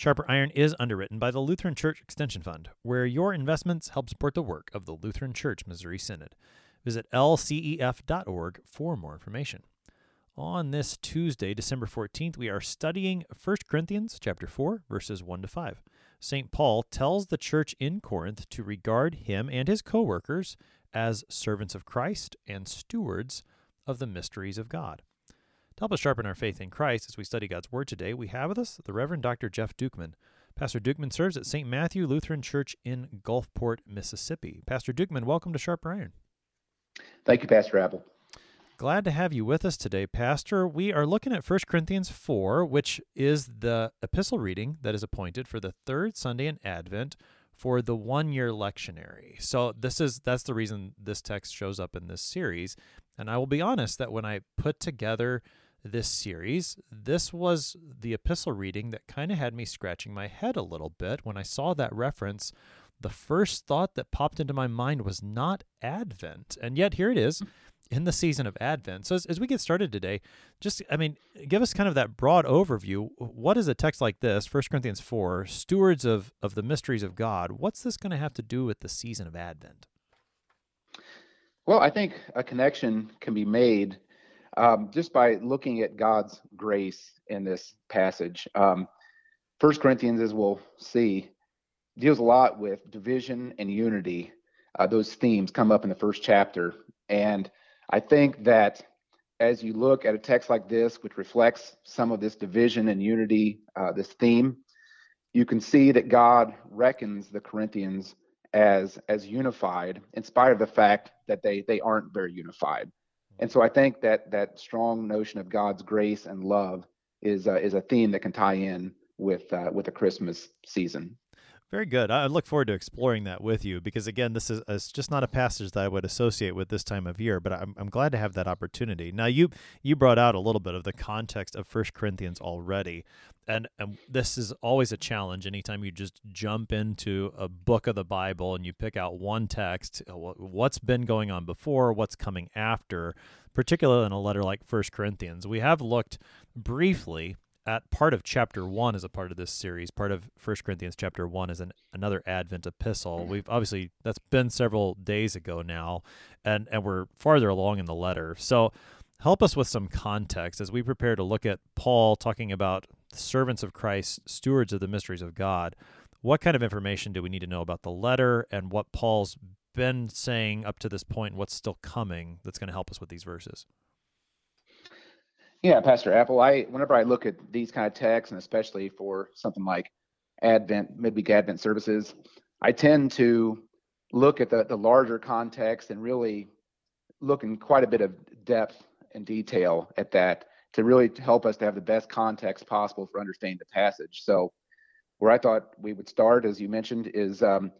Sharper Iron is underwritten by the Lutheran Church Extension Fund, where your investments help support the work of the Lutheran Church Missouri Synod. Visit lcef.org for more information. On this Tuesday, December 14th, we are studying 1 Corinthians chapter 4, verses 1 to 5. St. Paul tells the church in Corinth to regard him and his co-workers as servants of Christ and stewards of the mysteries of God. To help us sharpen our faith in Christ as we study God's Word today, we have with us the Reverend Dr. Jeff Dukeman. Pastor Dukeman serves at St. Matthew Lutheran Church in Gulfport, Mississippi. Pastor Dukeman, welcome to Sharper Iron. Thank you, Pastor Apple. Glad to have you with us today, Pastor. We are looking at 1 Corinthians 4, which is the epistle reading that is appointed for the third Sunday in Advent for the one year lectionary. So this is that's the reason this text shows up in this series. And I will be honest that when I put together this series, this was the epistle reading that kind of had me scratching my head a little bit when I saw that reference. The first thought that popped into my mind was not Advent. And yet here it is hmm. in the season of Advent. So as, as we get started today, just, I mean, give us kind of that broad overview. What is a text like this, 1 Corinthians 4, stewards of, of the mysteries of God, what's this going to have to do with the season of Advent? Well, I think a connection can be made um, just by looking at God's grace in this passage. Um, First Corinthians, as we'll see, deals a lot with division and unity. Uh, those themes come up in the first chapter, and I think that as you look at a text like this, which reflects some of this division and unity, uh, this theme, you can see that God reckons the Corinthians as as unified, in spite of the fact that they they aren't very unified. And so I think that that strong notion of God's grace and love is uh, is a theme that can tie in with uh, with the Christmas season. Very good. I look forward to exploring that with you because, again, this is just not a passage that I would associate with this time of year, but I'm, I'm glad to have that opportunity. Now, you you brought out a little bit of the context of First Corinthians already, and, and this is always a challenge anytime you just jump into a book of the Bible and you pick out one text, uh, what's been going on before, what's coming after, particularly in a letter like First Corinthians. We have looked briefly at part of chapter one is a part of this series. Part of First Corinthians chapter one is an another Advent epistle. Mm-hmm. We've obviously that's been several days ago now, and and we're farther along in the letter. So help us with some context as we prepare to look at Paul talking about servants of Christ, stewards of the mysteries of God. What kind of information do we need to know about the letter and what Paul's been saying up to this point, point, what's still coming that's going to help us with these verses? Yeah, Pastor Apple. I whenever I look at these kind of texts, and especially for something like Advent, midweek Advent services, I tend to look at the, the larger context and really look in quite a bit of depth and detail at that to really help us to have the best context possible for understanding the passage. So, where I thought we would start, as you mentioned, is um,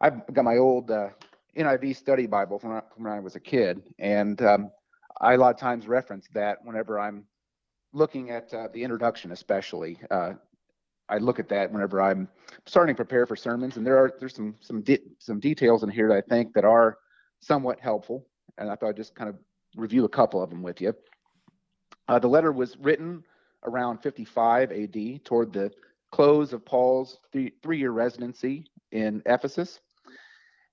I've got my old uh, NIV study Bible from, from when I was a kid, and um, I a lot of times reference that whenever I'm looking at uh, the introduction, especially. Uh, I look at that whenever I'm starting to prepare for sermons, and there are there's some some de- some details in here that I think that are somewhat helpful, and I thought I'd just kind of review a couple of them with you. Uh, the letter was written around 55 AD, toward the close of Paul's three, three-year residency in Ephesus.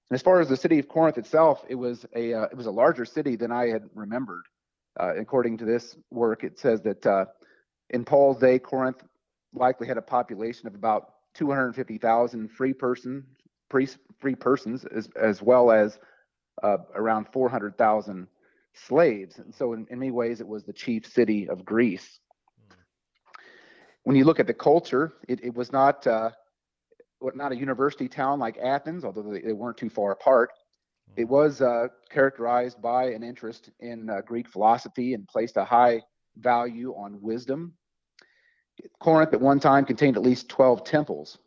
And as far as the city of Corinth itself, it was a uh, it was a larger city than I had remembered. Uh, according to this work, it says that uh, in Paul's day, Corinth likely had a population of about 250,000 free person free, free persons, as as well as uh, around 400,000 slaves. And so, in, in many ways, it was the chief city of Greece. When you look at the culture, it, it was not uh, not a university town like Athens, although they, they weren't too far apart. It mm-hmm. was uh, characterized by an interest in uh, Greek philosophy and placed a high value on wisdom. Corinth at one time contained at least 12 temples.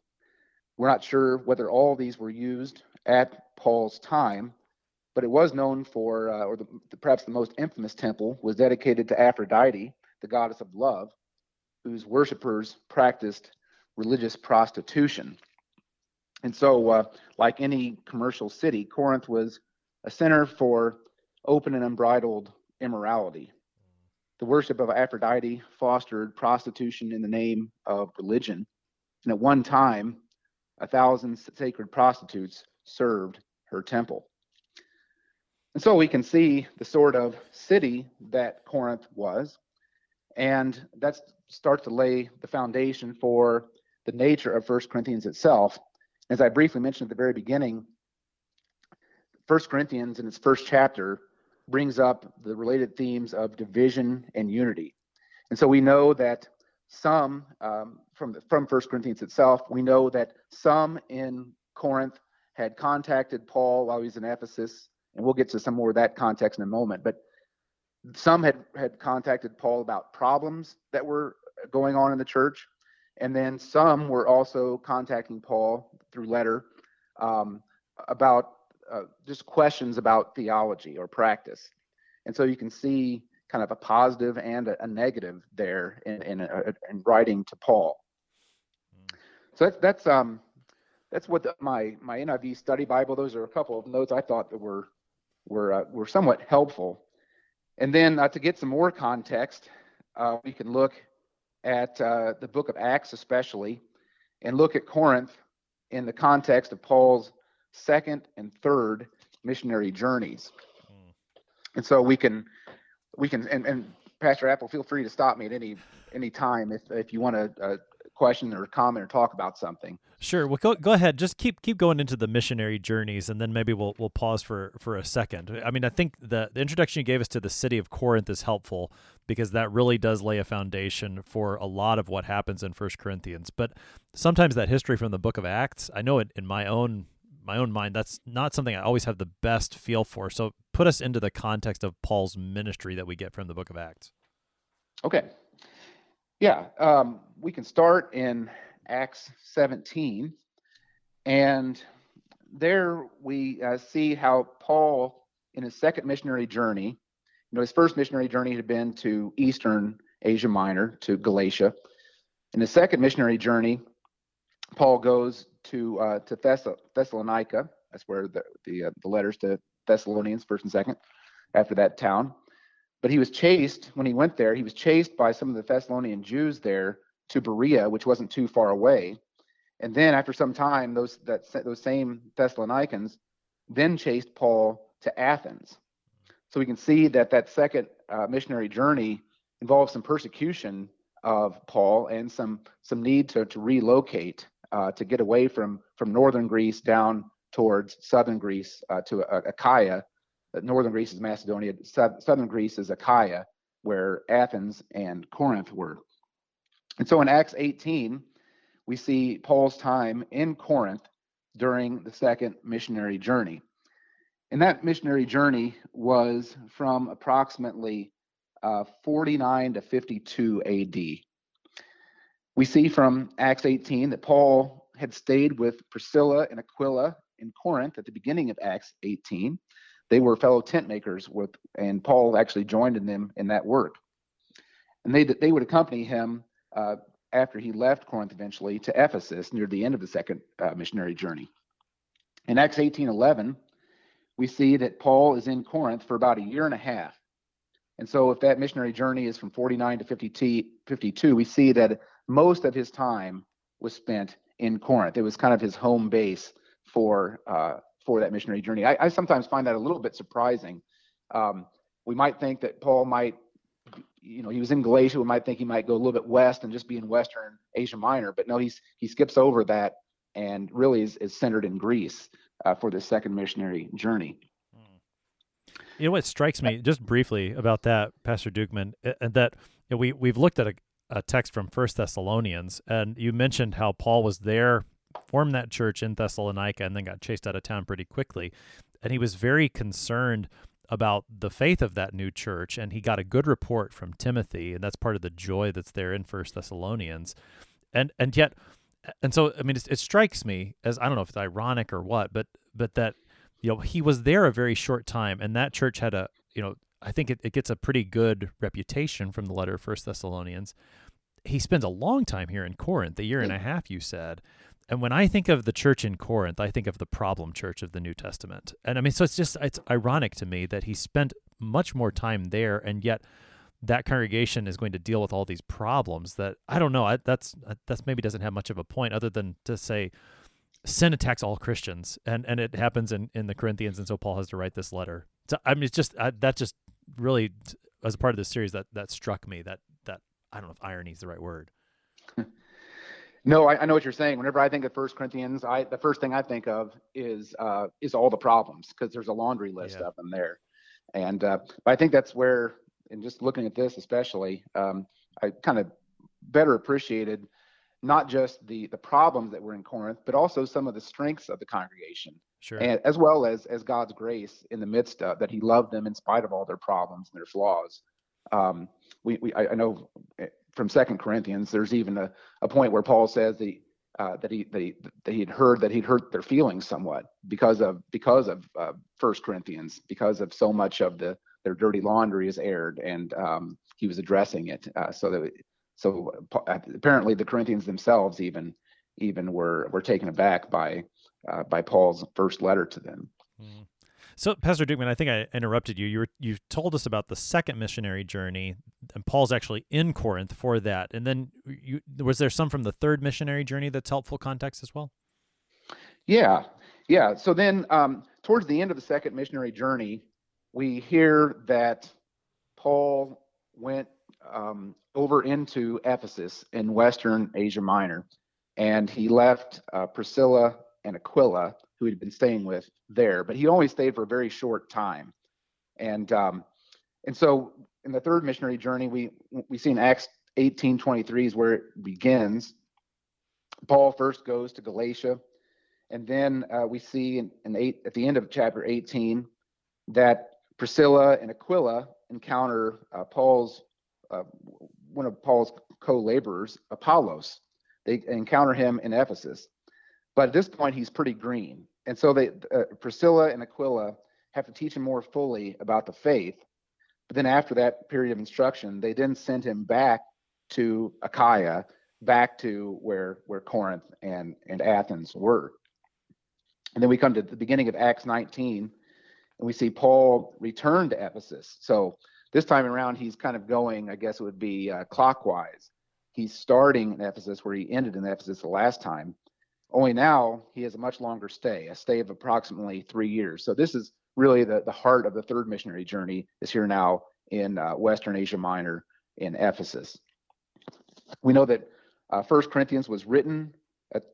We're not sure whether all these were used at Paul's time, but it was known for, uh, or the, the, perhaps the most infamous temple was dedicated to Aphrodite, the goddess of love, whose worshippers practiced religious prostitution. And so, uh, like any commercial city, Corinth was a center for open and unbridled immorality. The worship of Aphrodite fostered prostitution in the name of religion. And at one time, a thousand sacred prostitutes served her temple. And so we can see the sort of city that Corinth was. And that starts to lay the foundation for the nature of First Corinthians itself. As I briefly mentioned at the very beginning, 1 Corinthians in its first chapter brings up the related themes of division and unity. And so we know that some um, from from First Corinthians itself, we know that some in Corinth had contacted Paul while he was in Ephesus, and we'll get to some more of that context in a moment. But some had had contacted Paul about problems that were going on in the church, and then some were also contacting Paul through letter um, about uh, just questions about theology or practice. And so you can see kind of a positive and a, a negative there in, in, uh, in, writing to Paul. Mm. So that's, that's, um, that's what the, my, my NIV study Bible, those are a couple of notes I thought that were, were, uh, were somewhat helpful. And then uh, to get some more context, uh, we can look at uh, the book of Acts, especially, and look at Corinth in the context of Paul's second and third missionary journeys. Mm. And so we can, we can, and, and Pastor Apple, feel free to stop me at any any time if if you want to uh, question or comment or talk about something. Sure. Well, go go ahead. Just keep keep going into the missionary journeys, and then maybe we'll we'll pause for for a second. I mean, I think the the introduction you gave us to the city of Corinth is helpful because that really does lay a foundation for a lot of what happens in First Corinthians. But sometimes that history from the Book of Acts, I know it in my own my own mind, that's not something I always have the best feel for. So put us into the context of Paul's ministry that we get from the Book of Acts. Okay. Yeah, um, we can start in Acts 17, and there we uh, see how Paul, in his second missionary journey, you know, his first missionary journey had been to Eastern Asia Minor, to Galatia. In his second missionary journey, Paul goes to uh, to Thess- Thessalonica. That's where the the, uh, the letters to Thessalonians, first and second, after that town. But he was chased when he went there. He was chased by some of the Thessalonian Jews there to Berea, which wasn't too far away. And then after some time, those that those same Thessalonians then chased Paul to Athens. So we can see that that second uh, missionary journey involves some persecution of Paul and some some need to, to relocate uh, to get away from from northern Greece down towards southern Greece uh, to Achaia, northern Greece is Macedonia, southern Greece is Achaia, where Athens and Corinth were. And so in Acts 18, we see Paul's time in Corinth during the second missionary journey. And that missionary journey was from approximately uh, 49 to 52 AD. We see from Acts 18 that Paul had stayed with Priscilla and Aquila in Corinth at the beginning of Acts 18 they were fellow tent makers with, and Paul actually joined in them in that work. And they they would accompany him uh, after he left Corinth eventually to Ephesus near the end of the second uh, missionary journey. In Acts 18:11, we see that Paul is in Corinth for about a year and a half. And so, if that missionary journey is from 49 to 52, we see that most of his time was spent in Corinth. It was kind of his home base for uh, for that missionary journey. I, I sometimes find that a little bit surprising. Um, we might think that Paul might, you know, he was in Galatia. We might think he might go a little bit west and just be in Western Asia Minor, but no, he's he skips over that and really is, is centered in Greece uh, for the second missionary journey. You know what strikes me just briefly about that, Pastor Dukeman, and that you know, we we've looked at a, a text from First Thessalonians, and you mentioned how Paul was there formed that church in Thessalonica and then got chased out of town pretty quickly. And he was very concerned about the faith of that new church and he got a good report from Timothy and that's part of the joy that's there in First Thessalonians. And and yet and so I mean, it, it strikes me as I don't know if it's ironic or what, but but that you know he was there a very short time, and that church had a you know I think it, it gets a pretty good reputation from the letter of First Thessalonians. He spends a long time here in Corinth, a year and a half, you said. And when I think of the church in Corinth, I think of the problem church of the New Testament. And I mean, so it's just it's ironic to me that he spent much more time there, and yet that congregation is going to deal with all these problems that I don't know. I, that's uh, that's maybe doesn't have much of a point other than to say sin attacks all Christians, and and it happens in in the Corinthians, and so Paul has to write this letter. So I mean, it's just I, that just really as a part of this series that that struck me that that I don't know if irony is the right word. No, I, I, know what you're saying. Whenever I think of First Corinthians, I the first thing I think of is uh, is all the problems because there's a laundry list yeah. of them there, and uh, but I think that's where, and just looking at this especially, um, I kind of better appreciated not just the the problems that were in Corinth, but also some of the strengths of the congregation, sure, and as well as as God's grace in the midst of that He loved them in spite of all their problems and their flaws. Um, we, we I know eh, from Second Corinthians, there's even a, a point where Paul says that he, uh, that he that he that he'd heard that he'd hurt their feelings somewhat because of because of uh, First Corinthians because of so much of the their dirty laundry is aired and um, he was addressing it uh, so that so uh, apparently the Corinthians themselves even even were were taken aback by uh, by Paul's first letter to them. Mm. So, Pastor Dukeman, I think I interrupted you. You were you told us about the second missionary journey, and Paul's actually in Corinth for that. And then, you, was there some from the third missionary journey that's helpful context as well? Yeah, yeah. So then, um, towards the end of the second missionary journey, we hear that Paul went um, over into Ephesus in Western Asia Minor, and he left uh, Priscilla and Aquila who he'd been staying with there, but he only stayed for a very short time. And um, and so in the third missionary journey, we we see in Acts 18:23 is where it begins. Paul first goes to Galatia, and then uh, we see in, in eight, at the end of chapter 18 that Priscilla and Aquila encounter uh, Paul's uh, one of Paul's co-laborers, Apollos. They encounter him in Ephesus, but at this point he's pretty green and so they uh, Priscilla and Aquila have to teach him more fully about the faith. But then after that period of instruction, they then send him back to Achaia, back to where where Corinth and and Athens were. And then we come to the beginning of Acts 19, and we see Paul return to Ephesus. So this time around, he's kind of going, I guess it would be uh, clockwise. He's starting in Ephesus where he ended in Ephesus the last time, only now he has a much longer stay, a stay of approximately three years. So this is really the, the heart of the third missionary journey is here now in uh, Western Asia Minor in Ephesus. We know that uh, First Corinthians was written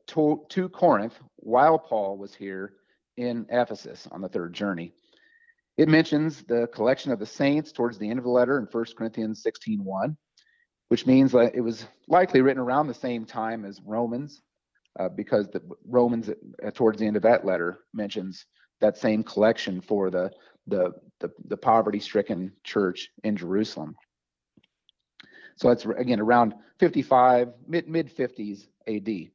to, to Corinth while Paul was here in Ephesus on the third journey. It mentions the collection of the saints towards the end of the letter in 1 Corinthians 16:1, which means that it was likely written around the same time as Romans uh, because the Romans uh, towards the end of that letter mentions that same collection for the the the, the poverty-stricken church in Jerusalem. So that's again around 55 mid mid 50s AD.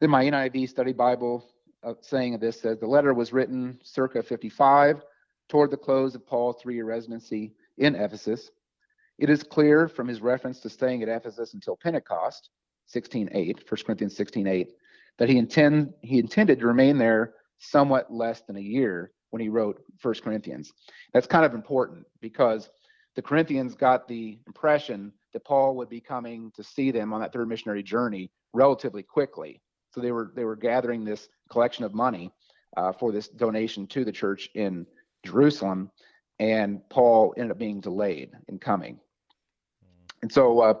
Then my NIV Study Bible uh, saying of this says the letter was written circa 55 toward the close of Paul's three-year residency in Ephesus. It is clear from his reference to staying at Ephesus until Pentecost 16:8, 1 Corinthians 16:8, that he intend he intended to remain there somewhat less than a year when he wrote 1 Corinthians. That's kind of important because the Corinthians got the impression that Paul would be coming to see them on that third missionary journey relatively quickly. So they were they were gathering this collection of money uh, for this donation to the church in Jerusalem, and Paul ended up being delayed in coming. And so uh,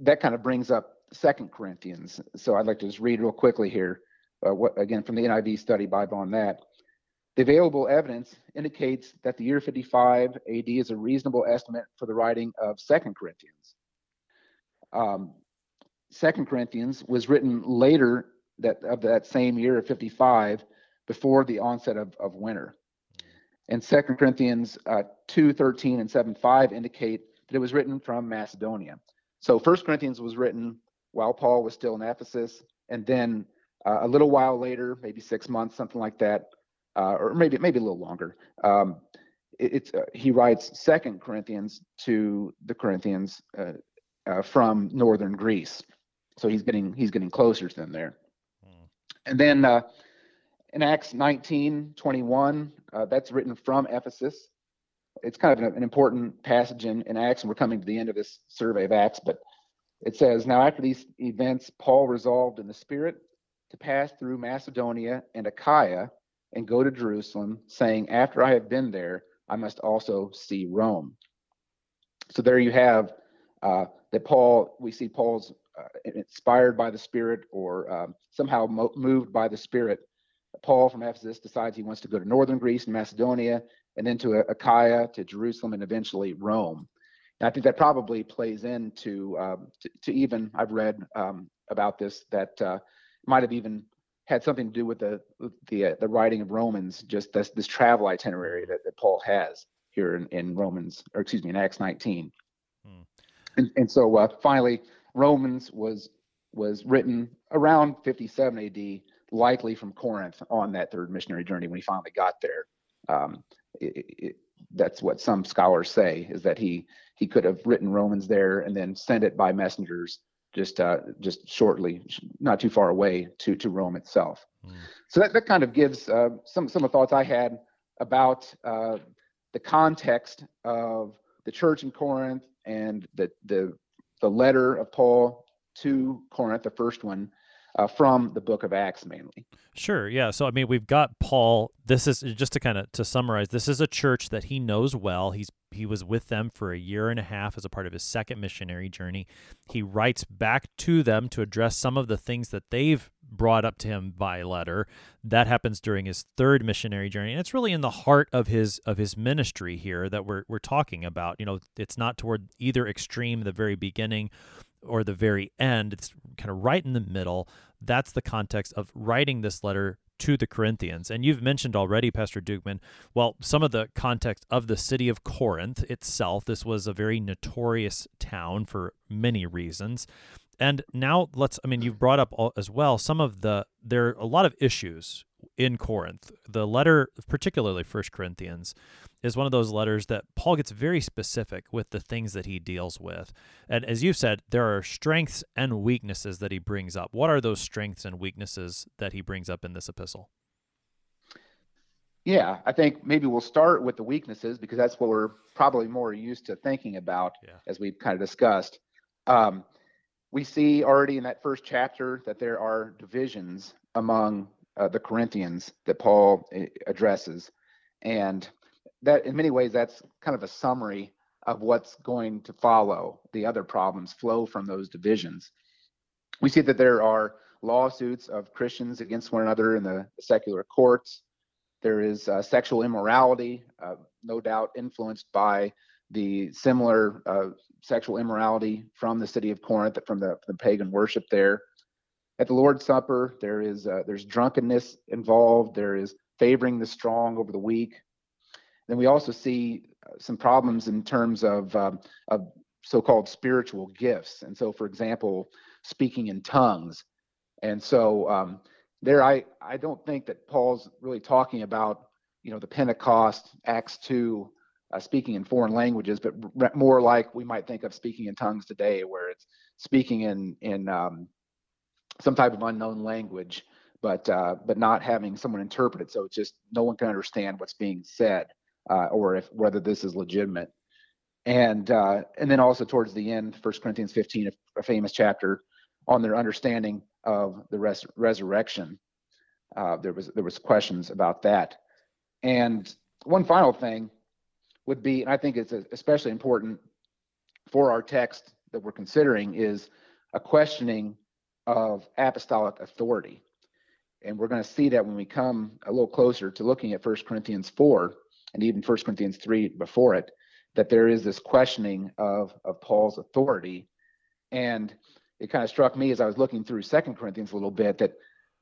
that kind of brings up Second Corinthians. So I'd like to just read real quickly here, uh, what again from the NIV Study Bible on that. The available evidence indicates that the year 55 AD is a reasonable estimate for the writing of Second Corinthians. Um, Second Corinthians was written later that of that same year of 55, before the onset of, of winter. And Second Corinthians uh, 2, 13, and 7, 5 indicate that it was written from Macedonia. So First Corinthians was written while Paul was still in Ephesus. and then uh, a little while later, maybe six months, something like that, uh, or maybe maybe a little longer. Um, it, it's uh, he writes Second Corinthians to the Corinthians uh, uh, from northern Greece, so he's getting he's getting closer to them there. Hmm. And then uh, in Acts 19, 21, that's written from Ephesus. It's kind of an, an important passage in, in Acts, and we're coming to the end of this survey of Acts, but it says, Now after these events, Paul resolved in the Spirit to pass through Macedonia and Achaia and go to Jerusalem, saying, After I have been there, I must also see Rome. So there you have uh, that Paul, we see Paul's uh, inspired by the Spirit or um, somehow mo- moved by the Spirit. Paul from Ephesus decides he wants to go to northern Greece and Macedonia, and then to Achaia, to Jerusalem, and eventually Rome. And I think that probably plays into um, to, to, even I've read um, about this that uh, might have even had something to do with the the uh, the writing of Romans, just this this travel itinerary that, that Paul has here in, in Romans, or excuse me, in Acts 19. Hmm. And, and so uh, finally, Romans was was written around 57 AD, likely from Corinth on that third missionary journey when he finally got there. Um, it, it, that's what some scholars say is that he he could have written Romans there and then sent it by messengers just uh, just shortly, not too far away to to Rome itself. Mm. So that, that kind of gives uh, some some of the thoughts I had about uh, the context of the church in Corinth and the the the letter of Paul to Corinth, the first one, uh, from the book of Acts mainly. Sure. Yeah. So I mean, we've got Paul. This is just to kind of to summarize. This is a church that he knows well. He's he was with them for a year and a half as a part of his second missionary journey. He writes back to them to address some of the things that they've brought up to him by letter. That happens during his third missionary journey, and it's really in the heart of his of his ministry here that we're we're talking about. You know, it's not toward either extreme, the very beginning or the very end. It's kind of right in the middle. That's the context of writing this letter to the Corinthians. And you've mentioned already, Pastor Dukeman, well, some of the context of the city of Corinth itself. This was a very notorious town for many reasons. And now let's, I mean, you've brought up as well some of the, there are a lot of issues in Corinth. The letter, particularly First Corinthians, is one of those letters that Paul gets very specific with the things that he deals with. And as you said, there are strengths and weaknesses that he brings up. What are those strengths and weaknesses that he brings up in this epistle? Yeah, I think maybe we'll start with the weaknesses because that's what we're probably more used to thinking about yeah. as we've kind of discussed. Um, we see already in that first chapter that there are divisions among uh, the Corinthians that Paul eh, addresses. And that in many ways that's kind of a summary of what's going to follow. The other problems flow from those divisions. We see that there are lawsuits of Christians against one another in the secular courts. There is uh, sexual immorality, uh, no doubt influenced by the similar uh, sexual immorality from the city of Corinth, from the, the pagan worship there. At the Lord's Supper, there is uh, there's drunkenness involved. There is favoring the strong over the weak. Then we also see uh, some problems in terms of, um, of so-called spiritual gifts. And so, for example, speaking in tongues. And so um, there, I, I don't think that Paul's really talking about, you know, the Pentecost, Acts 2, uh, speaking in foreign languages, but more like we might think of speaking in tongues today, where it's speaking in, in um, some type of unknown language, but, uh, but not having someone interpret it. So it's just no one can understand what's being said uh, or if whether this is legitimate. And uh, and then also towards the end, First Corinthians 15, a, famous chapter on their understanding of the res- resurrection. Uh, there was there was questions about that. And one final thing would be, and I think it's especially important for our text that we're considering, is a questioning of apostolic authority. And we're going to see that when we come a little closer to looking at 1 Corinthians 4 and even 1 Corinthians 3 before it, that there is this questioning of, of Paul's authority. And it kind of struck me as I was looking through Second Corinthians a little bit that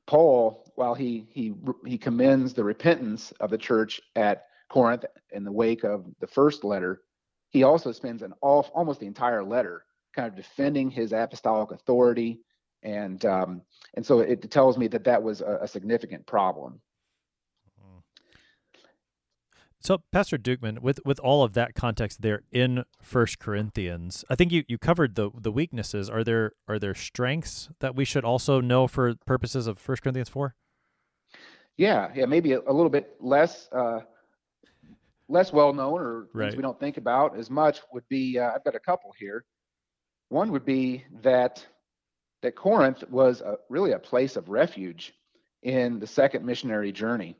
Paul, while he he he commends the repentance of the church at Corinth in the wake of the first letter, he also spends an off, almost the entire letter kind of defending his apostolic authority and um, and so it tells me that that was a, a significant problem. So, Pastor Dukeman, with with all of that context there in First Corinthians, I think you, you covered the the weaknesses. Are there are there strengths that we should also know for purposes of First Corinthians four? Yeah, yeah, maybe a, a little bit less uh, less well known or right. things we don't think about as much would be. Uh, I've got a couple here. One would be that that Corinth was a, really a place of refuge in the second missionary journey.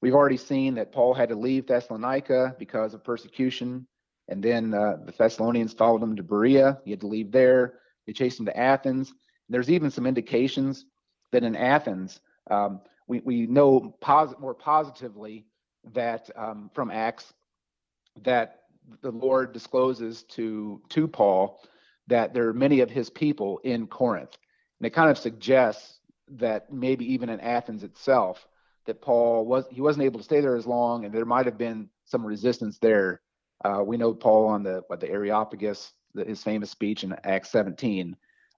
We've already seen that Paul had to leave Thessalonica because of persecution, and then uh, the Thessalonians followed him to Berea. He had to leave there. They chased him to Athens. There's even some indications that in Athens, um, we, we know more positively that um, from Acts that the Lord discloses to to Paul that there are many of his people in Corinth. And it kind of suggests that maybe even in Athens itself, that Paul was he wasn't able to stay there as long, and there might have been some resistance there. Uh, we know Paul on the what the Areopagus, the, his famous speech in Acts 17.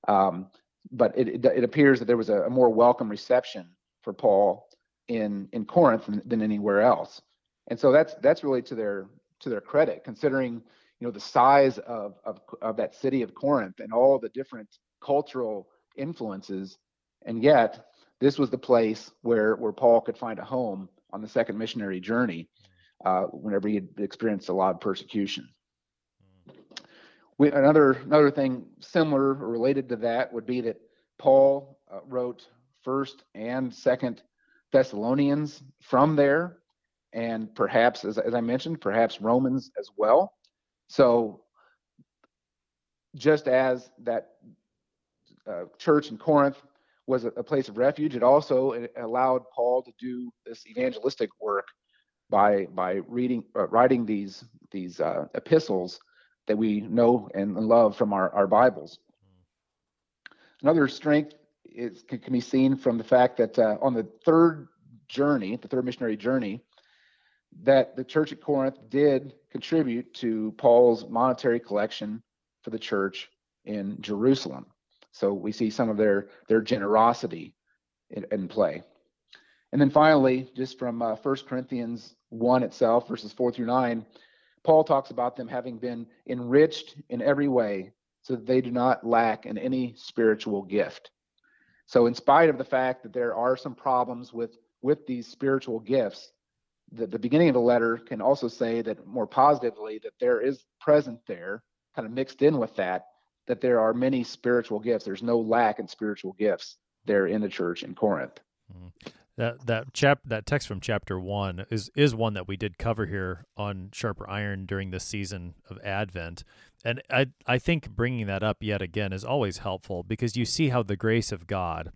Um, but it, it, it appears that there was a, a, more welcome reception for Paul in in Corinth than, than anywhere else, and so that's that's really to their to their credit, considering you know the size of, of, of that city of Corinth and all the different cultural influences, and yet this was the place where where Paul could find a home on the second missionary journey, uh, whenever he had experienced a lot of persecution. We, another another thing similar or related to that would be that Paul uh, wrote First and Second Thessalonians from there, and perhaps, as, as I mentioned, perhaps Romans as well. So, just as that uh, church in Corinth was a, a, place of refuge, it also allowed Paul to do this evangelistic work by by reading, uh, writing these these uh, epistles that we know and love from our, our Bibles. Another strength is, can, can be seen from the fact that uh, on the third journey, the third missionary journey, that the church at Corinth did contribute to Paul's monetary collection for the church in Jerusalem. So we see some of their their generosity in, in play. And then finally, just from uh, 1 Corinthians 1 itself, verses 4 through 9, Paul talks about them having been enriched in every way so that they do not lack in any spiritual gift. So, in spite of the fact that there are some problems with, with these spiritual gifts, the, the beginning of the letter can also say that more positively that there is present there, kind of mixed in with that, that there are many spiritual gifts. There's no lack in spiritual gifts there in the church in Corinth. Mm-hmm. That that chap that text from chapter one is is one that we did cover here on Sharper Iron during this season of Advent, and I I think bringing that up yet again is always helpful because you see how the grace of God,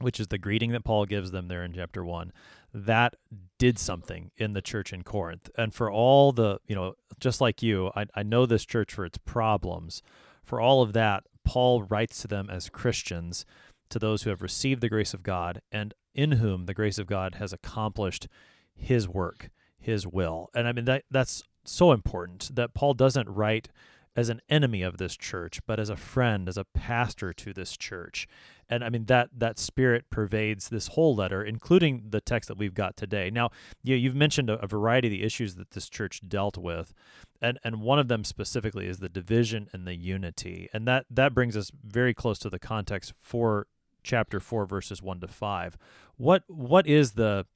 which is the greeting that Paul gives them there in chapter one, that did something in the church in Corinth, and for all the you know just like you, I I know this church for its problems, for all of that, Paul writes to them as Christians, to those who have received the grace of God and in whom the grace of God has accomplished his work, his will. And I mean that that's so important that Paul doesn't write as an enemy of this church, but as a friend, as a pastor to this church. And I mean that that spirit pervades this whole letter, including the text that we've got today. Now, you, you've mentioned a, a variety of the issues that this church dealt with, and and one of them specifically is the division and the unity, and that that brings us very close to the context for chapter four, verses one to five. What what is the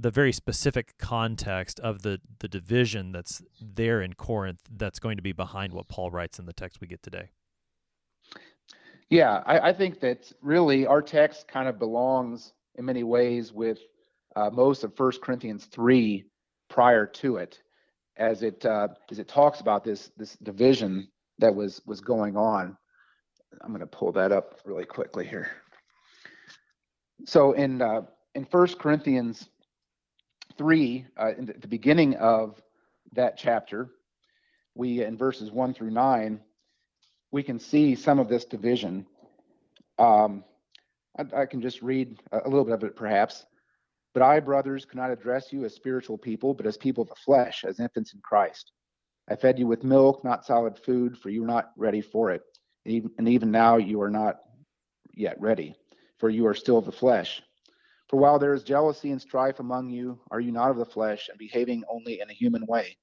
the very specific context of the the division that's there in Corinth that's going to be behind what Paul writes in the text we get today. Yeah, I, I think that really our text kind of belongs in many ways with uh, most of First Corinthians three prior to it, as it uh, as it talks about this this division that was was going on. I'm going to pull that up really quickly here. So in uh, in First Corinthians 3, uh, in the beginning of that chapter, we, in verses 1 through 9, we can see some of this division. Um, I, I, can just read a little bit of it perhaps. But I, brothers, cannot address you as spiritual people, but as people of the flesh, as infants in Christ. I fed you with milk, not solid food, for you were not ready for it. And even, and even now you are not yet ready, for you are still of the flesh. For while there is jealousy and strife among you, are you not of the flesh and behaving only in a human way?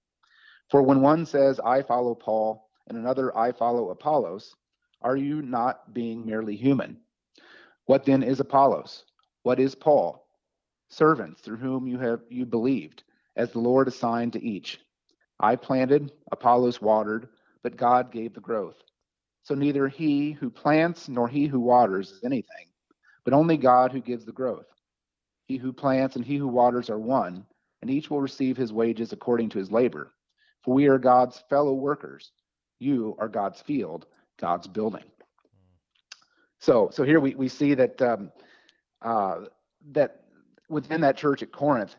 For when one says, I follow Paul, and another, I follow Apollos, are you not being merely human? What then is Apollos? What is Paul? Servants through whom you have you believed, as the Lord assigned to each. I planted, Apollos watered, but God gave the growth. So neither he who plants nor he who waters is anything, but only God who gives the growth. He who plants and he who waters are one, and each will receive his wages according to his labor. For we are God's fellow workers. You are God's field, God's building. So, so here we, we see that um, uh, that within that church at Corinth,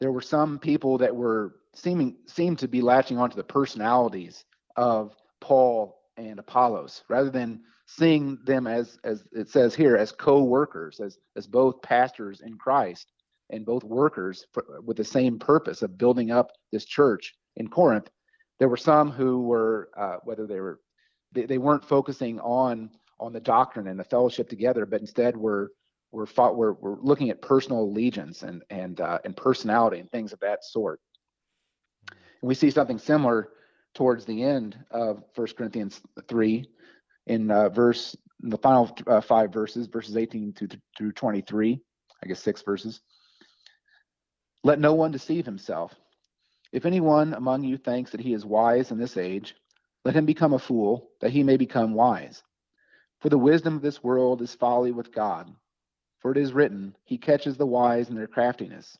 there were some people that were seeming seemed to be latching onto the personalities of Paul and Apollos, rather than seeing them as, as it says here, as co-workers, as, as both pastors in Christ and both workers for, with the same purpose of building up this church in Corinth. There were some who were, uh, whether they were, they, they weren't focusing on on the doctrine and the fellowship together, but instead were were fought, were, were looking at personal allegiance and and uh, and personality and things of that sort. And we see something similar towards the end of 1 Corinthians 3 in uh, verse in the final uh, five verses, verses 18 to, through 23, I guess six verses. Let no one deceive himself. If anyone among you thinks that he is wise in this age, let him become a fool, that he may become wise. For the wisdom of this world is folly with God. For it is written, He catches the wise in their craftiness.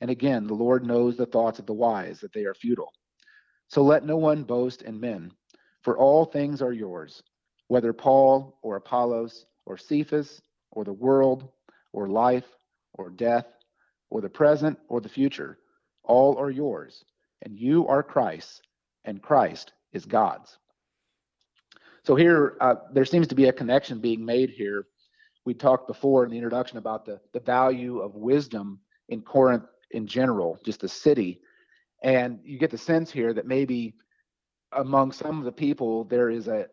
And again, the Lord knows the thoughts of the wise, that they are futile. So let no one boast in men, for all things are yours, whether Paul or Apollos or Cephas or the world or life or death or the present or the future. All are yours, and you are Christ's, and Christ is God's. So here, uh, there seems to be a connection being made here. We talked before in the introduction about the, the value of wisdom in Corinth in general, just the city, and you get the sense here that maybe among some of the people, there is a,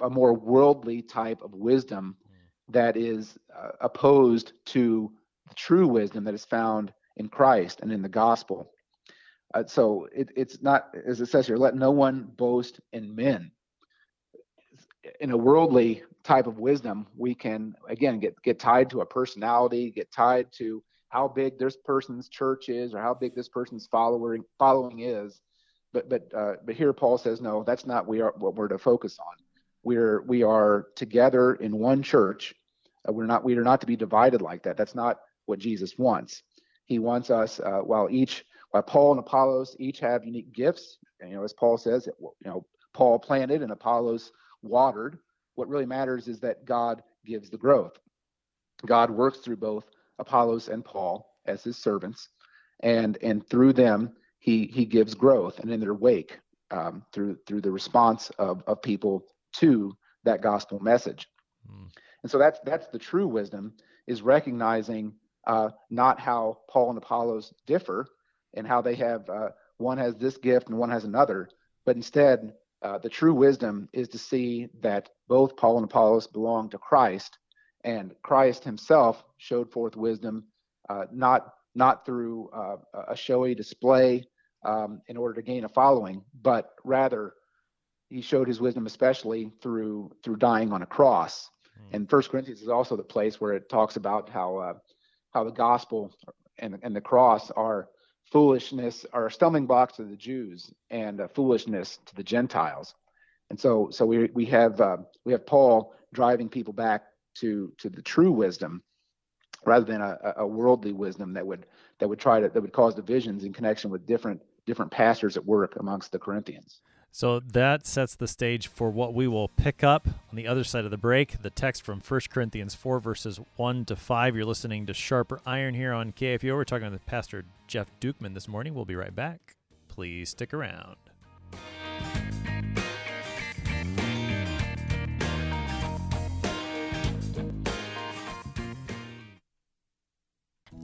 a more worldly type of wisdom that is uh, opposed to the true wisdom that is found in Christ and in the gospel. Uh, so it, it's not, as it says here, let no one boast in men. In a worldly type of wisdom, we can again get get tied to a personality, get tied to how big this person's church is or how big this person's following following is. But but uh, but here Paul says no, that's not we are what we're to focus on. We're we are together in one church. Uh, we're not we are not to be divided like that. That's not what Jesus wants. He wants us uh, while each while Paul and Apollos each have unique gifts. And, you know, as Paul says, you know, Paul planted and Apollos watered. What really matters is that God gives the growth. God works through both Apollos and Paul as his servants, and and through them he he gives growth, and in their wake um, through through the response of of people to that gospel message. Mm. And so that's that's the true wisdom is recognizing uh, not how Paul and Apollos differ and how they have uh, one has this gift and one has another, but instead uh, the true wisdom is to see that both Paul and Apollos belong to Christ and Christ himself showed forth wisdom, uh, not not through uh, a showy display um, in order to gain a following, but rather he showed his wisdom especially through through dying on a cross. Mm. And First Corinthians is also the place where it talks about how uh, how the gospel and and the cross are foolishness are stumbling blocks to the Jews and foolishness to the Gentiles. And so so we we have uh, we have Paul driving people back to to the true wisdom rather than a, a worldly wisdom that would that would try to that would cause divisions in connection with different different pastors at work amongst the Corinthians. So that sets the stage for what we will pick up on the other side of the break. The text from 1 Corinthians 4, verses 1 to 5. You're listening to Sharper Iron here on KFUO. We're talking with Pastor Jeff Dukeman this morning. We'll be right back. Please stick around.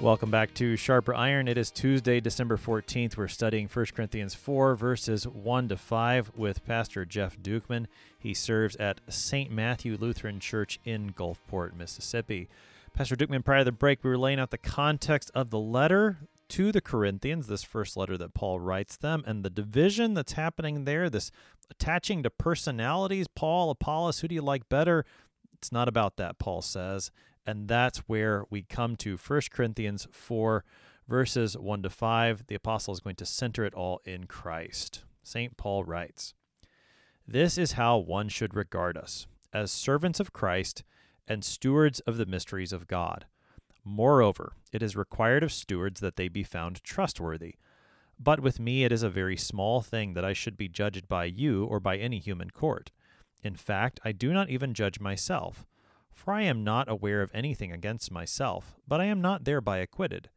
Welcome back to Sharper Iron. It is Tuesday, December 14th. We're studying 1 Corinthians 4, verses 1 to 5 with Pastor Jeff Dukeman. He serves at St. Matthew Lutheran Church in Gulfport, Mississippi. Pastor Dukeman, prior to the break, we were laying out the context of the letter to the Corinthians, this first letter that Paul writes them, and the division that's happening there, this attaching to personalities. Paul, Apollos, who do you like better? It's not about that, Paul says. And that's where we come to 1 Corinthians 4, verses 1 to 5. The apostle is going to center it all in Christ. St. Paul writes This is how one should regard us as servants of Christ and stewards of the mysteries of God. Moreover, it is required of stewards that they be found trustworthy. But with me it is a very small thing that I should be judged by you or by any human court. In fact, I do not even judge myself. For I am not aware of anything against myself, but I am not thereby acquitted.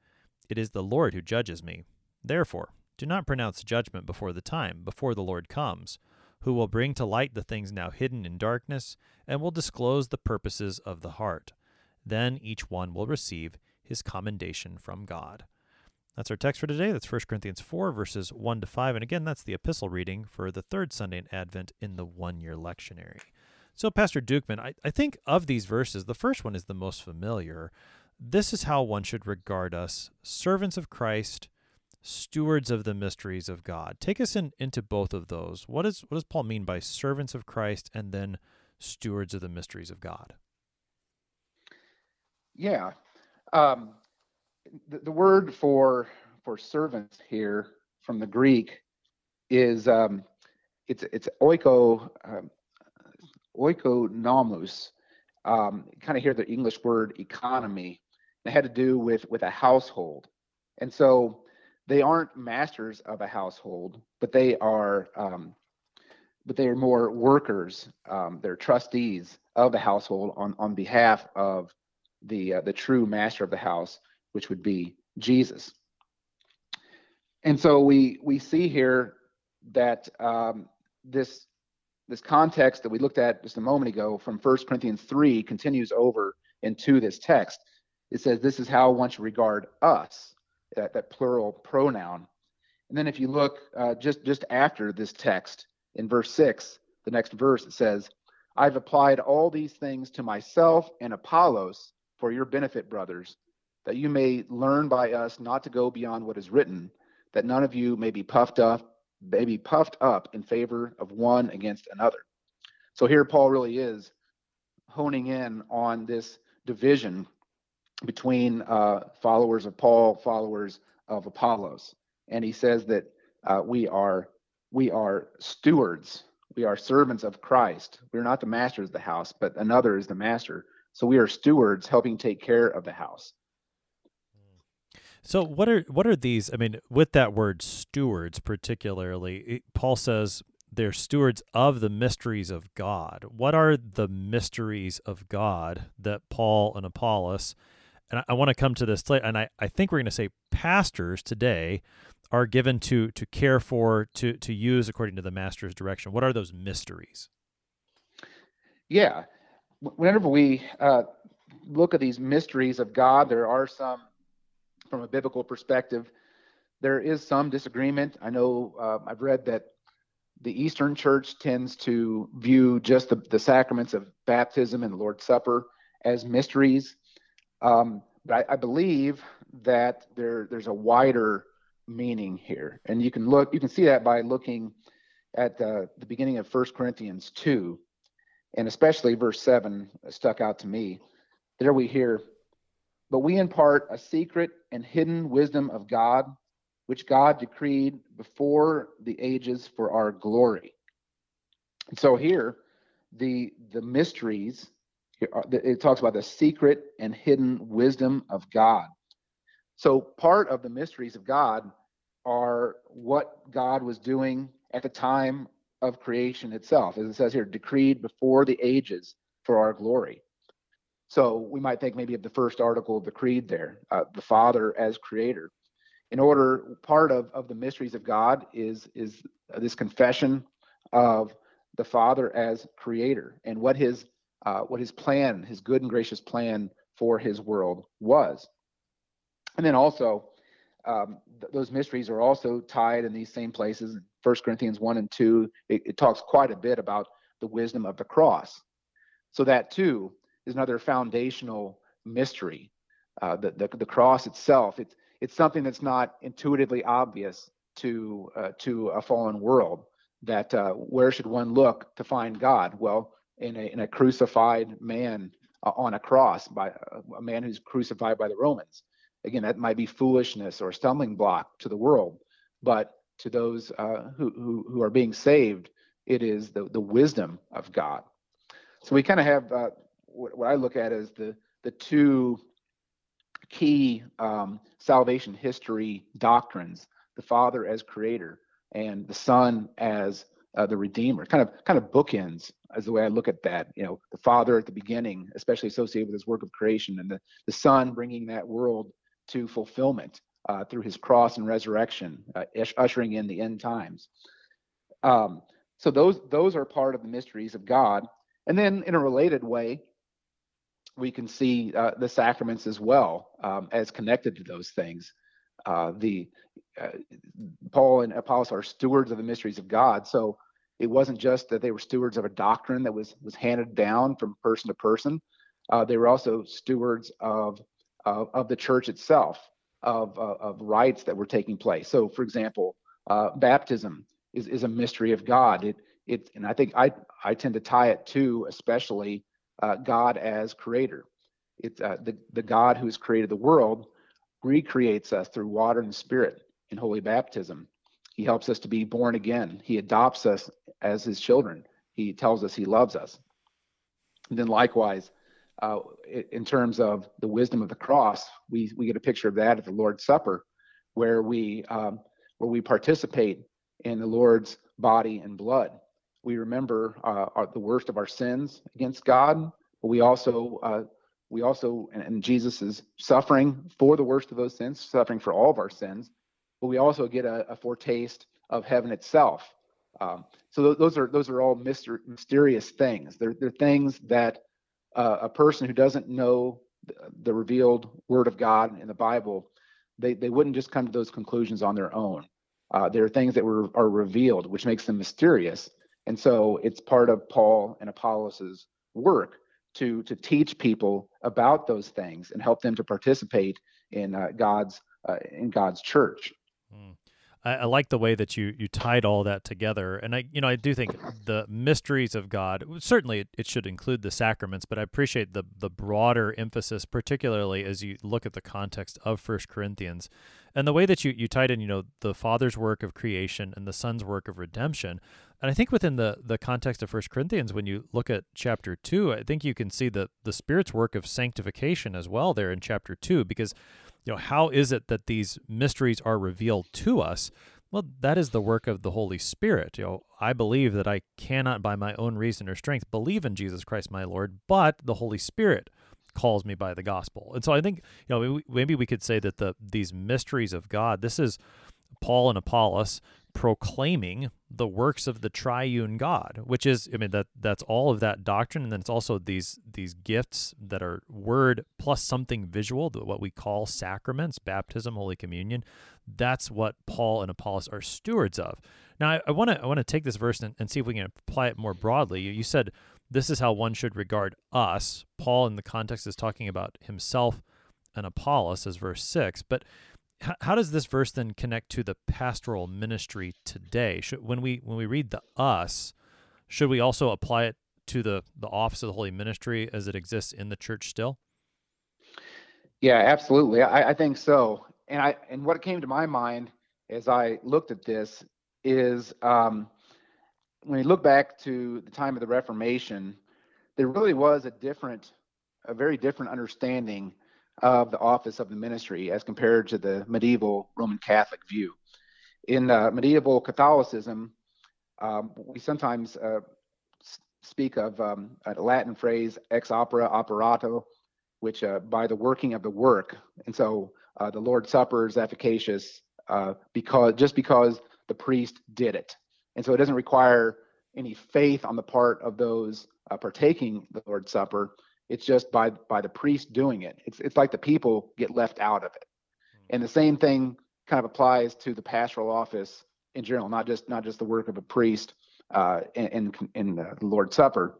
It is the Lord who judges me. Therefore, do not pronounce judgment before the time, before the Lord comes, who will bring to light the things now hidden in darkness, and will disclose the purposes of the heart. Then each one will receive his commendation from God. That's our text for today. That's 1 Corinthians 4, verses 1 to 5. And again, that's the epistle reading for the third Sunday in Advent in the one year lectionary. So, Pastor Dukeman, I, I think of these verses, the first one is the most familiar. This is how one should regard us servants of Christ, stewards of the mysteries of God. Take us in, into both of those. What, is, what does Paul mean by servants of Christ and then stewards of the mysteries of God? Yeah. Um, the, the word for for servants here from the Greek is um, it's it's oiko um, oikonomos, um, kind of hear the English word economy. It had to do with with a household, and so they aren't masters of a household, but they are um, but they are more workers. Um, they're trustees of the household on on behalf of the uh, the true master of the house, which would be Jesus. And so we we see here that um, this this context that we looked at just a moment ago from 1 Corinthians 3 continues over into this text. It says, This is how one should regard us, that, that plural pronoun. And then if you look uh, just, just after this text in verse 6, the next verse, it says, I've applied all these things to myself and Apollos for your benefit, brothers, that you may learn by us not to go beyond what is written, that none of you may be puffed up may be puffed up in favor of one against another. So here Paul really is honing in on this division between uh, followers of Paul, followers of Apollos, and he says that uh, we are we are stewards, we are servants of Christ. We're not the masters of the house, but another is the master. So we are stewards, helping take care of the house. So what are what are these? I mean, with that word stewards particularly, it, Paul says they're stewards of the mysteries of God. What are the mysteries of God that Paul and Apollos, and I, I want to come to this later, and I, I think we're going to say pastors today are given to to care for, to to use according to the master's direction. What are those mysteries? Yeah, whenever we uh, look at these mysteries of God, there are some from a biblical perspective. There is some disagreement. I know uh, I've read that the Eastern Church tends to view just the, the sacraments of baptism and the Lord's Supper as mysteries. Um, but I, I, believe that there there's a wider meaning here, and you can look you can see that by looking at the, the beginning of 1 Corinthians 2, and especially verse 7 stuck out to me. There we hear, but we impart a secret and hidden wisdom of God, which God decreed before the ages for our glory. And so here, the the mysteries it talks about the secret and hidden wisdom of God. So part of the mysteries of God are what God was doing at the time of creation itself, as it says here, decreed before the ages for our glory. So we might think maybe of the first article of the creed there, uh, the Father as creator. In order, part of, of the mysteries of God is, is this confession of the Father as creator and what his, uh, what his plan, his good and gracious plan for his world was. And then also, um, th- those mysteries are also tied in these same places. First Corinthians 1 and 2, it, it talks quite a bit about the wisdom of the cross. So that too is another foundational mystery. Uh, the, the, the cross itself, it's, it's something that's not intuitively obvious to, uh, to a fallen world. That uh, where should one look to find God? Well, in a, in a crucified man uh, on a cross by a man who's crucified by the Romans. Again, that might be foolishness or stumbling block to the world, but to those uh, who, who, who are being saved, it is the, the wisdom of God. So we kind of have uh, what, what, I look at as the the two key um, salvation history doctrines: the Father as Creator and the Son as uh, the Redeemer. Kind of kind of bookends as the way I look at that. You know, the Father at the beginning, especially associated with His work of creation, and the the Son bringing that world to fulfillment uh, through His cross and resurrection, uh, ushering in the end times. Um, so those those are part of the mysteries of God and then in a related way, we can see uh, the sacraments as well um, as connected to those things. Uh, the uh, Paul and Apollos are stewards of the mysteries of God. So it wasn't just that they were stewards of a doctrine that was was handed down from person to person. Uh, they were also stewards of of the church itself, of uh, of rites that were taking place. So, for example, uh, baptism is is a mystery of God. It it and I think I I tend to tie it to especially uh, God as creator. It's uh, the the God who has created the world recreates us through water and spirit in holy baptism. He helps us to be born again. He adopts us as his children. He tells us he loves us. And then likewise, uh, in terms of the wisdom of the cross, we we get a picture of that at the Lord's Supper, where we um, where we participate in the Lord's body and blood we remember uh, our, the worst of our sins against God, but we also uh, we also and, and Jesus is suffering for the worst of those sins, suffering for all of our sins, but we also get a, a foretaste of heaven itself. Um, so th- those are those are all myster- mysterious things. They're they're things that uh, a person who doesn't know the, revealed Word of God in the Bible, they they wouldn't just come to those conclusions on their own. Uh, there are things that were are revealed, which makes them mysterious. And so it's part of Paul and Apollos' work to to teach people about those things and help them to participate in uh, God's uh, in God's church. Mm. I, I, like the way that you you tied all that together, and I you know I do think the mysteries of God certainly it, it, should include the sacraments, but I appreciate the the broader emphasis, particularly as you look at the context of First Corinthians, and the way that you you tied in you know the Father's work of creation and the Son's work of redemption, and I think within the the context of First Corinthians, when you look at chapter two, I think you can see the the Spirit's work of sanctification as well there in chapter two, because you know, how is it that these mysteries are revealed to us? Well, that is the work of the Holy Spirit. You know, I believe that I cannot by my own reason or strength believe in Jesus Christ my Lord, but the Holy Spirit calls me by the gospel. And so I think, you know, maybe we could say that the these mysteries of God, this is Paul and Apollos proclaiming the works of the triune God, which is I mean that that's all of that doctrine and then it's also these these gifts that are word plus something visual, what we call sacraments, baptism, holy communion. That's what Paul and Apollos are stewards of. Now I want to I want to take this verse and, and, see if we can apply it more broadly. You, you said this is how one should regard us. Paul in the context is talking about himself and Apollos as verse 6, but how, does this verse then connect to the pastoral ministry today? Should, when we when we read the us, should we also apply it to the the office of the holy ministry as it exists in the church still? Yeah, absolutely. I, I think so. And I and what came to my mind as I looked at this is um, when you look back to the time of the Reformation, there really was a different, a very different understanding of the office of the ministry as compared to the medieval Roman Catholic view. In uh, medieval Catholicism, um, we sometimes uh, speak of um, a Latin phrase ex opere operato, which uh, by the working of the work. And so uh, the Lord's Supper is efficacious uh, because just because the priest did it. And so it doesn't require any faith on the part of those uh, partaking the Lord's Supper. It's just by by the priest doing it. It's it's like the people get left out of it. And the same thing kind of applies to the pastoral office in general, not just not just the work of a priest uh, in in the Lord's Supper,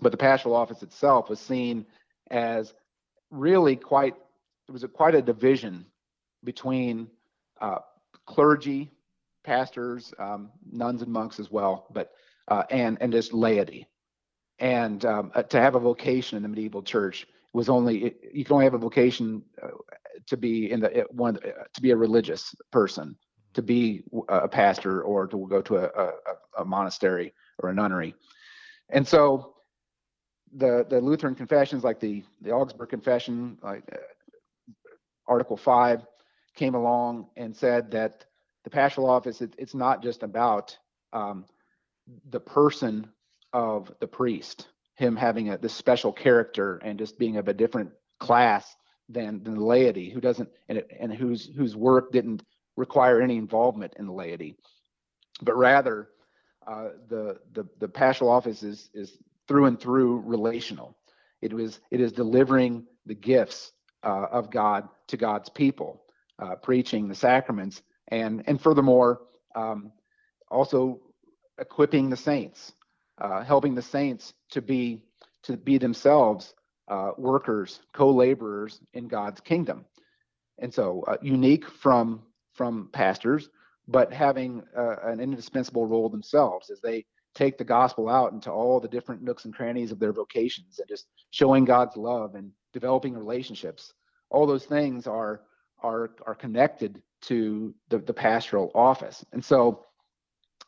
but the pastoral office itself was seen as really quite there was a, quite a division between uh, clergy, pastors, um, nuns and monks as well, but uh, and and just laity. And um, uh, to have a vocation in the medieval church was only it, you can only have a vocation uh, to be in the one to be a religious person, to be a pastor, or to go to a, a, a monastery or a nunnery. And so the the Lutheran confessions, like the the Augsburg Confession, like uh, Article Five, came along and said that the pastoral office it, it's not just about um, the person of the priest, him having a this special character and just being of a different class than than the laity, who doesn't and and whose whose work didn't require any involvement in the laity, but rather uh, the the the pastoral office is is through and through relational. It was it is delivering the gifts uh, of God to God's people, uh, preaching the sacraments, and and furthermore, um, also equipping the saints, uh, helping the saints to be to be themselves uh, workers, co-laborers in God's kingdom, and so uh, unique from from pastors, but having uh, an indispensable role themselves as they take the gospel out into all the different nooks and crannies of their vocations and just showing God's love and developing relationships. All those things are are are connected to the, the pastoral office. And so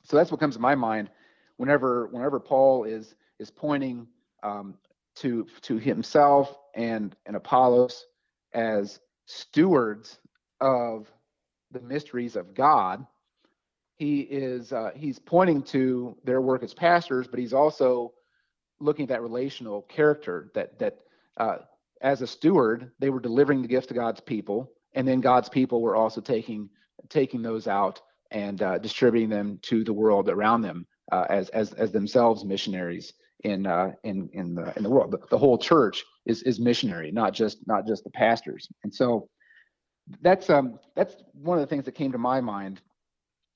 so that's what comes to my mind whenever whenever Paul is is pointing um, to to himself and and Apollos as stewards of the mysteries of God he is uh, he's pointing to their work as pastors, but he's also looking at that relational character that that uh, as a steward they were delivering the gift to God's people, and then God's people were also taking taking those out and uh, distributing them to the world around them uh, as as as themselves missionaries in uh, in in the in the world. The, the whole church is is missionary, not just not just the pastors. And so that's um that's one of the things that came to my mind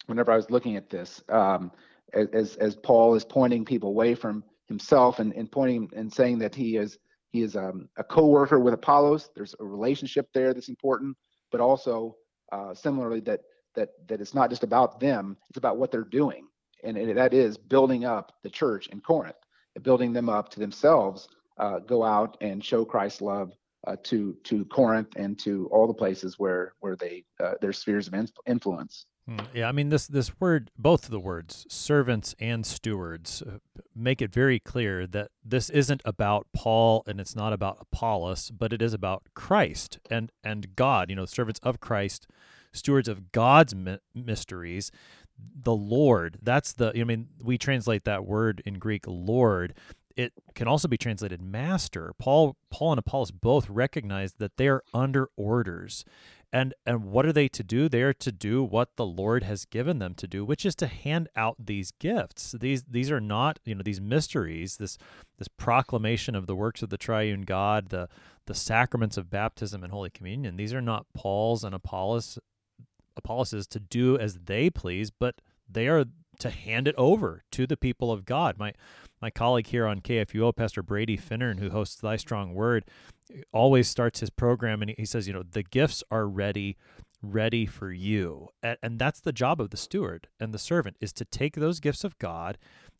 whenever I was looking at this, um, as as Paul is pointing people away from himself and, and pointing and saying that he is he is um, a co-worker with Apollos. There's a relationship there that's important, but also uh, similarly that that that it's not just about them; it's about what they're doing, and, that is building up the church in Corinth, building them up to themselves. Uh, go out and show Christ's love uh, to to Corinth and to all the places where where they uh, their spheres of influence. Hmm, yeah, I mean this this word, both the words, servants and stewards, uh, make it very clear that this isn't about Paul and it's not about Apollos, but it is about Christ and and God. You know, servants of Christ, stewards of God's mysteries. The Lord. That's the. I mean, we translate that word in Greek, Lord. It can also be translated master. Paul, Paul and Apollos both recognize that they are under orders and and what are they to do they are to do what the lord has given them to do which is to hand out these gifts these these are not you know these mysteries this this proclamation of the works of the triune god the the sacraments of baptism and holy communion these are not paul's and apollos apollos to do as they please but they are to hand it over to the people of god my my colleague here on KFUO, Pastor Brady Finnern, who hosts Thy Strong Word, always starts his program and he says, you know, the gifts are ready, ready for you. And, and that's the job of the steward and the servant is to take those gifts of God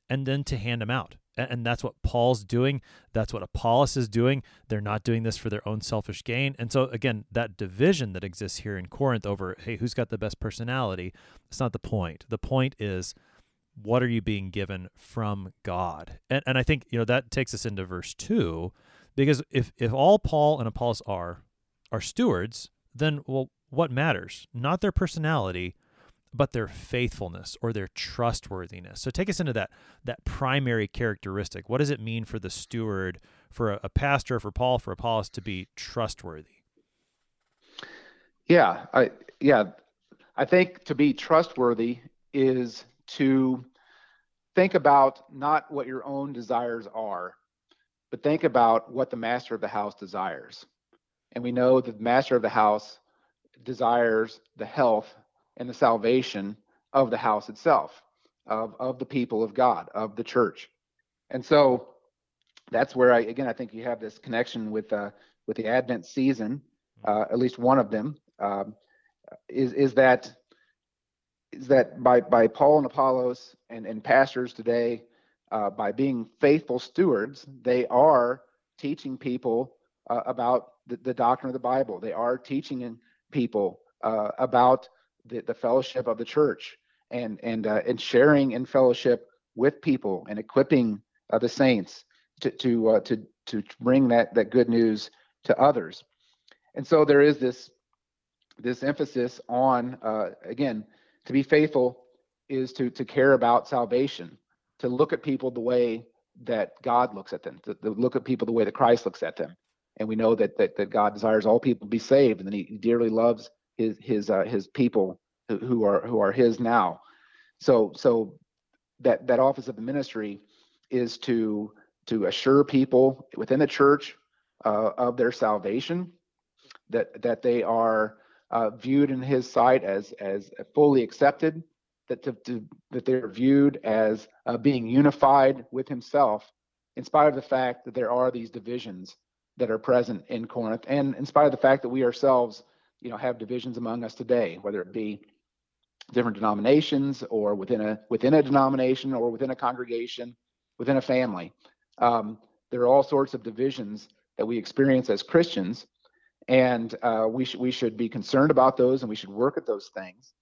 and then to hand them out. And, that's what Paul's doing. That's what Apollos is doing. They're not doing this for their own selfish gain. And so, again, that division that exists here in Corinth over, hey, who's got the best personality? It's not the point. The point is what are you being given from God? And and I think, you know, that takes us into verse 2 because if if all Paul and Apollos are are stewards, then well what matters? Not their personality, but their faithfulness or their trustworthiness. So take us into that that primary characteristic. What does it mean for the steward, for a, a pastor, for Paul, for Apollos to be trustworthy? Yeah, I yeah, I think to be trustworthy is to think about not what your own desires are, but think about what the master of the house desires. And we know that the master of the house desires the health and the salvation of the house itself, of, of the people of God, of the church. And so that's where I again I think you have this connection with uh, with the Advent season, uh, at least one of them, um, is is that is that by by Paul and Apollos and, and pastors today, uh, by being faithful stewards, they are teaching people uh, about the, the, doctrine of the Bible. They are teaching people uh, about the, the fellowship of the church and and uh, and sharing in fellowship with people and equipping uh, the saints to to uh, to to bring that that good news to others. And so there is this this emphasis on uh, again to be faithful is to to care about salvation, to look at people the way that God looks at them, to, to look at people the way that Christ looks at them. And we know that that, that God desires all people to be saved, and that He dearly loves his his uh, his people who are who are his now. So so that that office of the ministry is to to assure people within the church uh, of their salvation, that that they are uh, viewed in His sight as as fully accepted, that to, to that they're viewed as uh, being unified with Himself, in spite of the fact that there are these divisions that are present in Corinth, and in spite of the fact that we ourselves you know have divisions among us today, whether it be different denominations or within a within a denomination or within a congregation, within a family. Um, there are all sorts of divisions that we experience as Christians, and uh, we should we should be concerned about those and we should work at those things.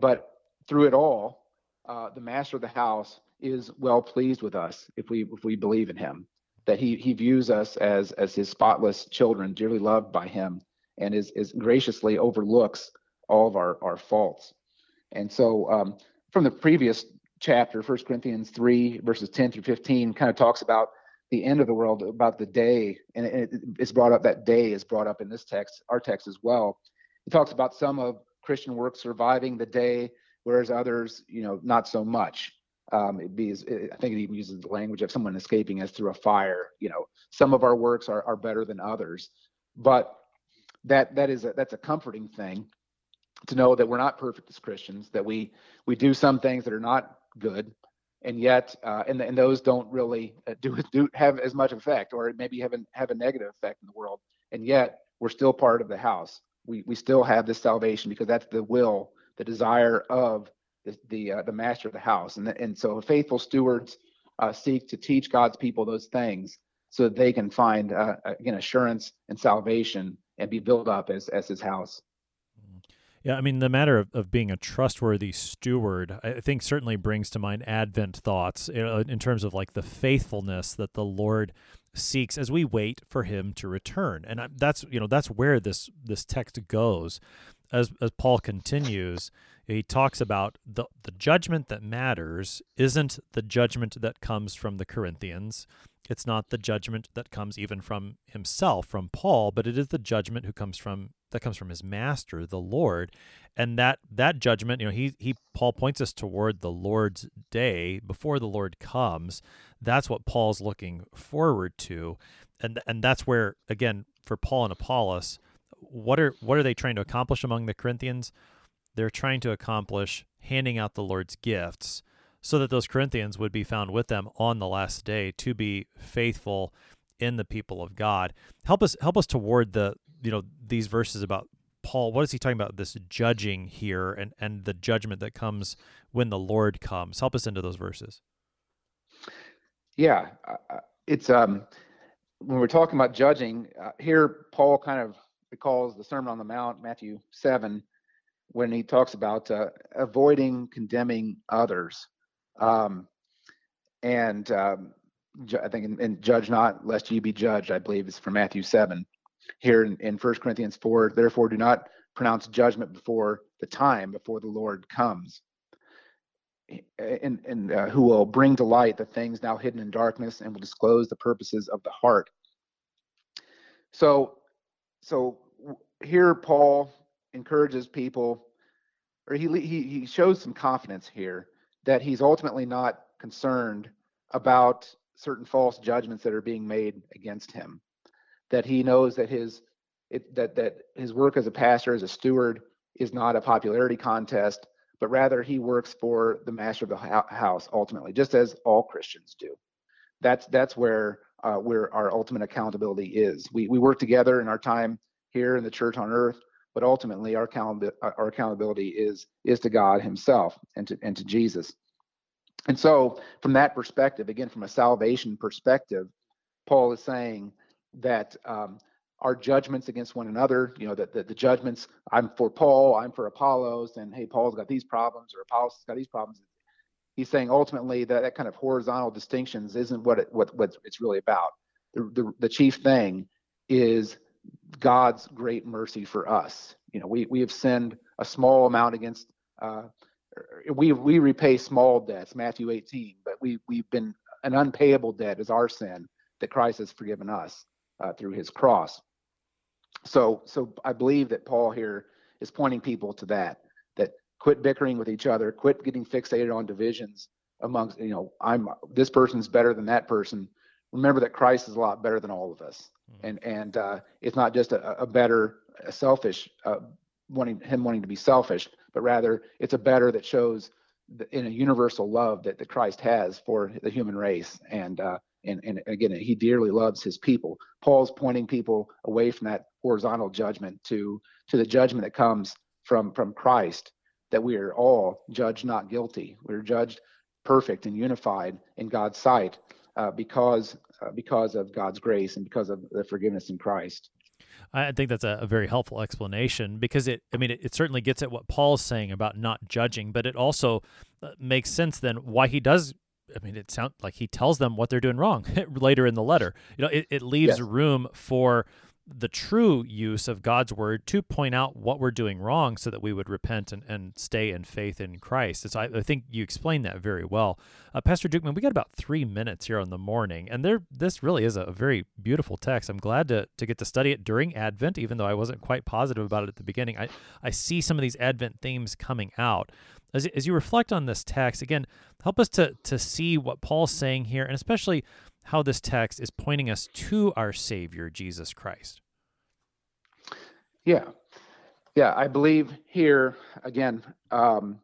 But through it all, uh, the master of the house is well pleased with us if we if we believe in him. That he he views us as as his spotless children, dearly loved by him, and is, is graciously overlooks all of our, our faults. And so um, from the previous chapter, 1 Corinthians 3, verses 10 through 15, kind of talks about the end of the world, about the day, and it, it's brought up, that day is brought up in this text, our text as well. It talks about some of Christian work surviving the day, whereas others, you know, not so much. Um, it be, I think it even uses the language of someone escaping as through a fire. You know, some of our works are, are better than others, but that that is a, that's a comforting thing to know that we're not perfect as Christians, that we we do some things that are not good, and yet uh, and and those don't really uh, do do have as much effect, or maybe have have a negative effect in the world, and yet we're still part of the house. We we still have this salvation because that's the will, the desire of the the, uh, the master of the house, and the, and so faithful stewards uh, seek to teach God's people those things so that they can find uh, again assurance and salvation and be built up as as his house. Yeah, I mean, the matter of, of being a trustworthy steward, I think certainly brings to mind Advent thoughts in terms of like the faithfulness that the Lord seeks as we wait for him to return. And that's, you know, that's where this this text goes. As as Paul continues, he talks about the the judgment that matters isn't the judgment that comes from the Corinthians. It's not the judgment that comes even from himself, from Paul, but it is the judgment who comes from that comes from his master, the Lord. And that that judgment, you know, he he Paul points us toward the Lord's day before the Lord comes. That's what Paul's looking forward to. And and that's where again for Paul and Apollos, what are what are they trying to accomplish among the Corinthians? They're trying to accomplish handing out the Lord's gifts so that those Corinthians would be found with them on the last day to be faithful in the people of God. Help us help us toward the you know these verses about Paul. What is he talking about? This judging here and and the judgment that comes when the Lord comes. Help us into those verses. Yeah, it's um when we're talking about judging uh, here, Paul kind of recalls the Sermon on the Mount, Matthew seven, when he talks about uh, avoiding condemning others Um, and um, I think in, judge not lest ye be judged, I believe is from Matthew 7. Here in, in 1 Corinthians 4, therefore do not pronounce judgment before the time, before the Lord comes. And, and uh, who will bring to light the things now hidden in darkness and will disclose the purposes of the heart. So, so here Paul encourages people, or he he he shows some confidence here that he's ultimately not concerned about certain false judgments that are being made against him. That he knows that his it, that that his work as a pastor, as a steward, is not a popularity contest, but rather he works for the master of the house ultimately, just as all Christians do. That's that's where uh, where our ultimate accountability is. We we work together in our time here in the church on earth, but ultimately our our accountability is is to God Himself and to and to Jesus. And so, from that perspective, again, from a salvation perspective, Paul is saying that um, our judgments against one another, you know, that the, the, judgments, I'm for Paul, I'm for Apollos, and hey, Paul's got these problems or Apollos got these problems. He's saying ultimately that that kind of horizontal distinctions isn't what it, what what it's really about. The, the, the chief thing is God's great mercy for us. You know, we we have sinned a small amount against uh, we we repay small debts, Matthew 18, but we we've been an unpayable debt is our sin that Christ has forgiven us uh, through His cross. So so I believe that Paul here is pointing people to that that quit bickering with each other, quit getting fixated on divisions amongst you know I'm this person's better than that person. Remember that Christ is a lot better than all of us, mm-hmm. and and uh, it's not just a, a better a selfish uh, wanting him wanting to be selfish, but rather it's a better that shows the, in a universal love that, that Christ has for the human race. And, uh, and, and again, he dearly loves his people. Paul's pointing people away from that horizontal judgment to, to the judgment that comes from, from Christ, that we are all judged not guilty. We're judged perfect and unified in God's sight uh, because, uh, because of God's grace and because of the forgiveness in Christ. I think that's a, a, very helpful explanation because it, I mean, it, it, certainly gets at what Paul's saying about not judging, but it also uh, makes sense then why he does. I mean, it sounds like he tells them what they're doing wrong later in the letter. You know, it, it leaves yes. room for the true use of God's word to point out what we're doing wrong so that we would repent and, and stay in faith in Christ. so I, I, think you explained that very well. Uh, Pastor Dukeman, we got about three minutes here on the morning, and there this really is a, a very beautiful text. I'm glad to, to get to study it during Advent, even though I wasn't quite positive about it at the beginning. I, I see some of these Advent themes coming out. As, as you reflect on this text, again, help us to, to see what Paul's saying here, and especially how this text is pointing us to our Savior, Jesus Christ. Yeah. Yeah, I believe here, again, um,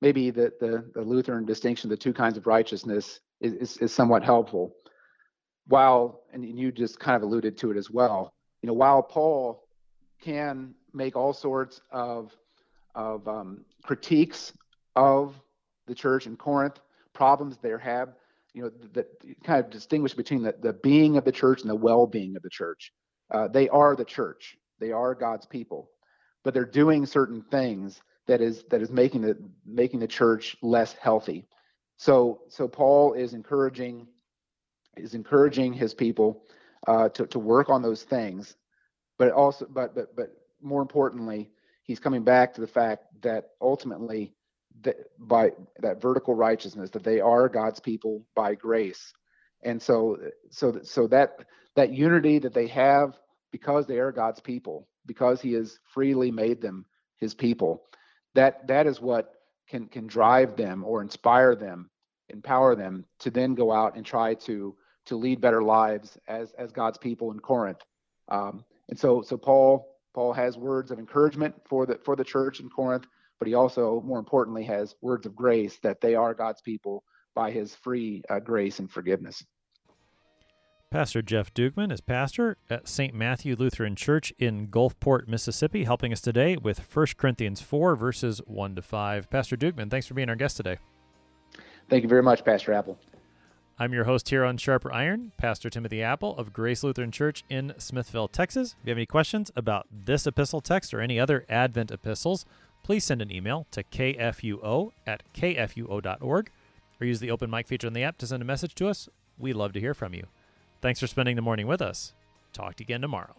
maybe the, the, the, Lutheran distinction, the two kinds of righteousness, is, is, is somewhat helpful. While, and you just kind of alluded to it as well, you know, while Paul can make all sorts of, of um, critiques of the church in Corinth, problems they have, you know, that kind of distinguish between the, the being of the church and the well-being of the church. Uh, they are the church. They are God's people, but they're doing certain things that is that is making the making the church less healthy. So so Paul is encouraging is encouraging his people uh, to to work on those things, but also but but but more importantly, he's coming back to the fact that ultimately that by that vertical righteousness that they are God's people by grace, and so so so that that unity that they have because they are God's people, because He has freely made them His people. That that is what can can drive them or inspire them, empower them to then go out and try to to lead better lives as as God's people in Corinth. Um, and so so Paul Paul has words of encouragement for the for the church in Corinth, but he also more importantly has words of grace that they are God's people by His free uh, grace and forgiveness. Pastor Jeff Dukeman is pastor at St. Matthew Lutheran Church in Gulfport, Mississippi, helping us today with 1 Corinthians 4, verses 1 to 5. Pastor Dukeman, thanks for being our guest today. Thank you very much, Pastor Appel. I'm your host here on Sharper Iron, Pastor Timothy Appel of Grace Lutheran Church in Smithville, Texas. If you have any questions about this epistle text or any other Advent epistles, please send an email to kfuo at kfuo.org or use the open mic feature in the app to send a message to us. We'd love to hear from you. Thanks for spending the morning with us. Talk to you again tomorrow.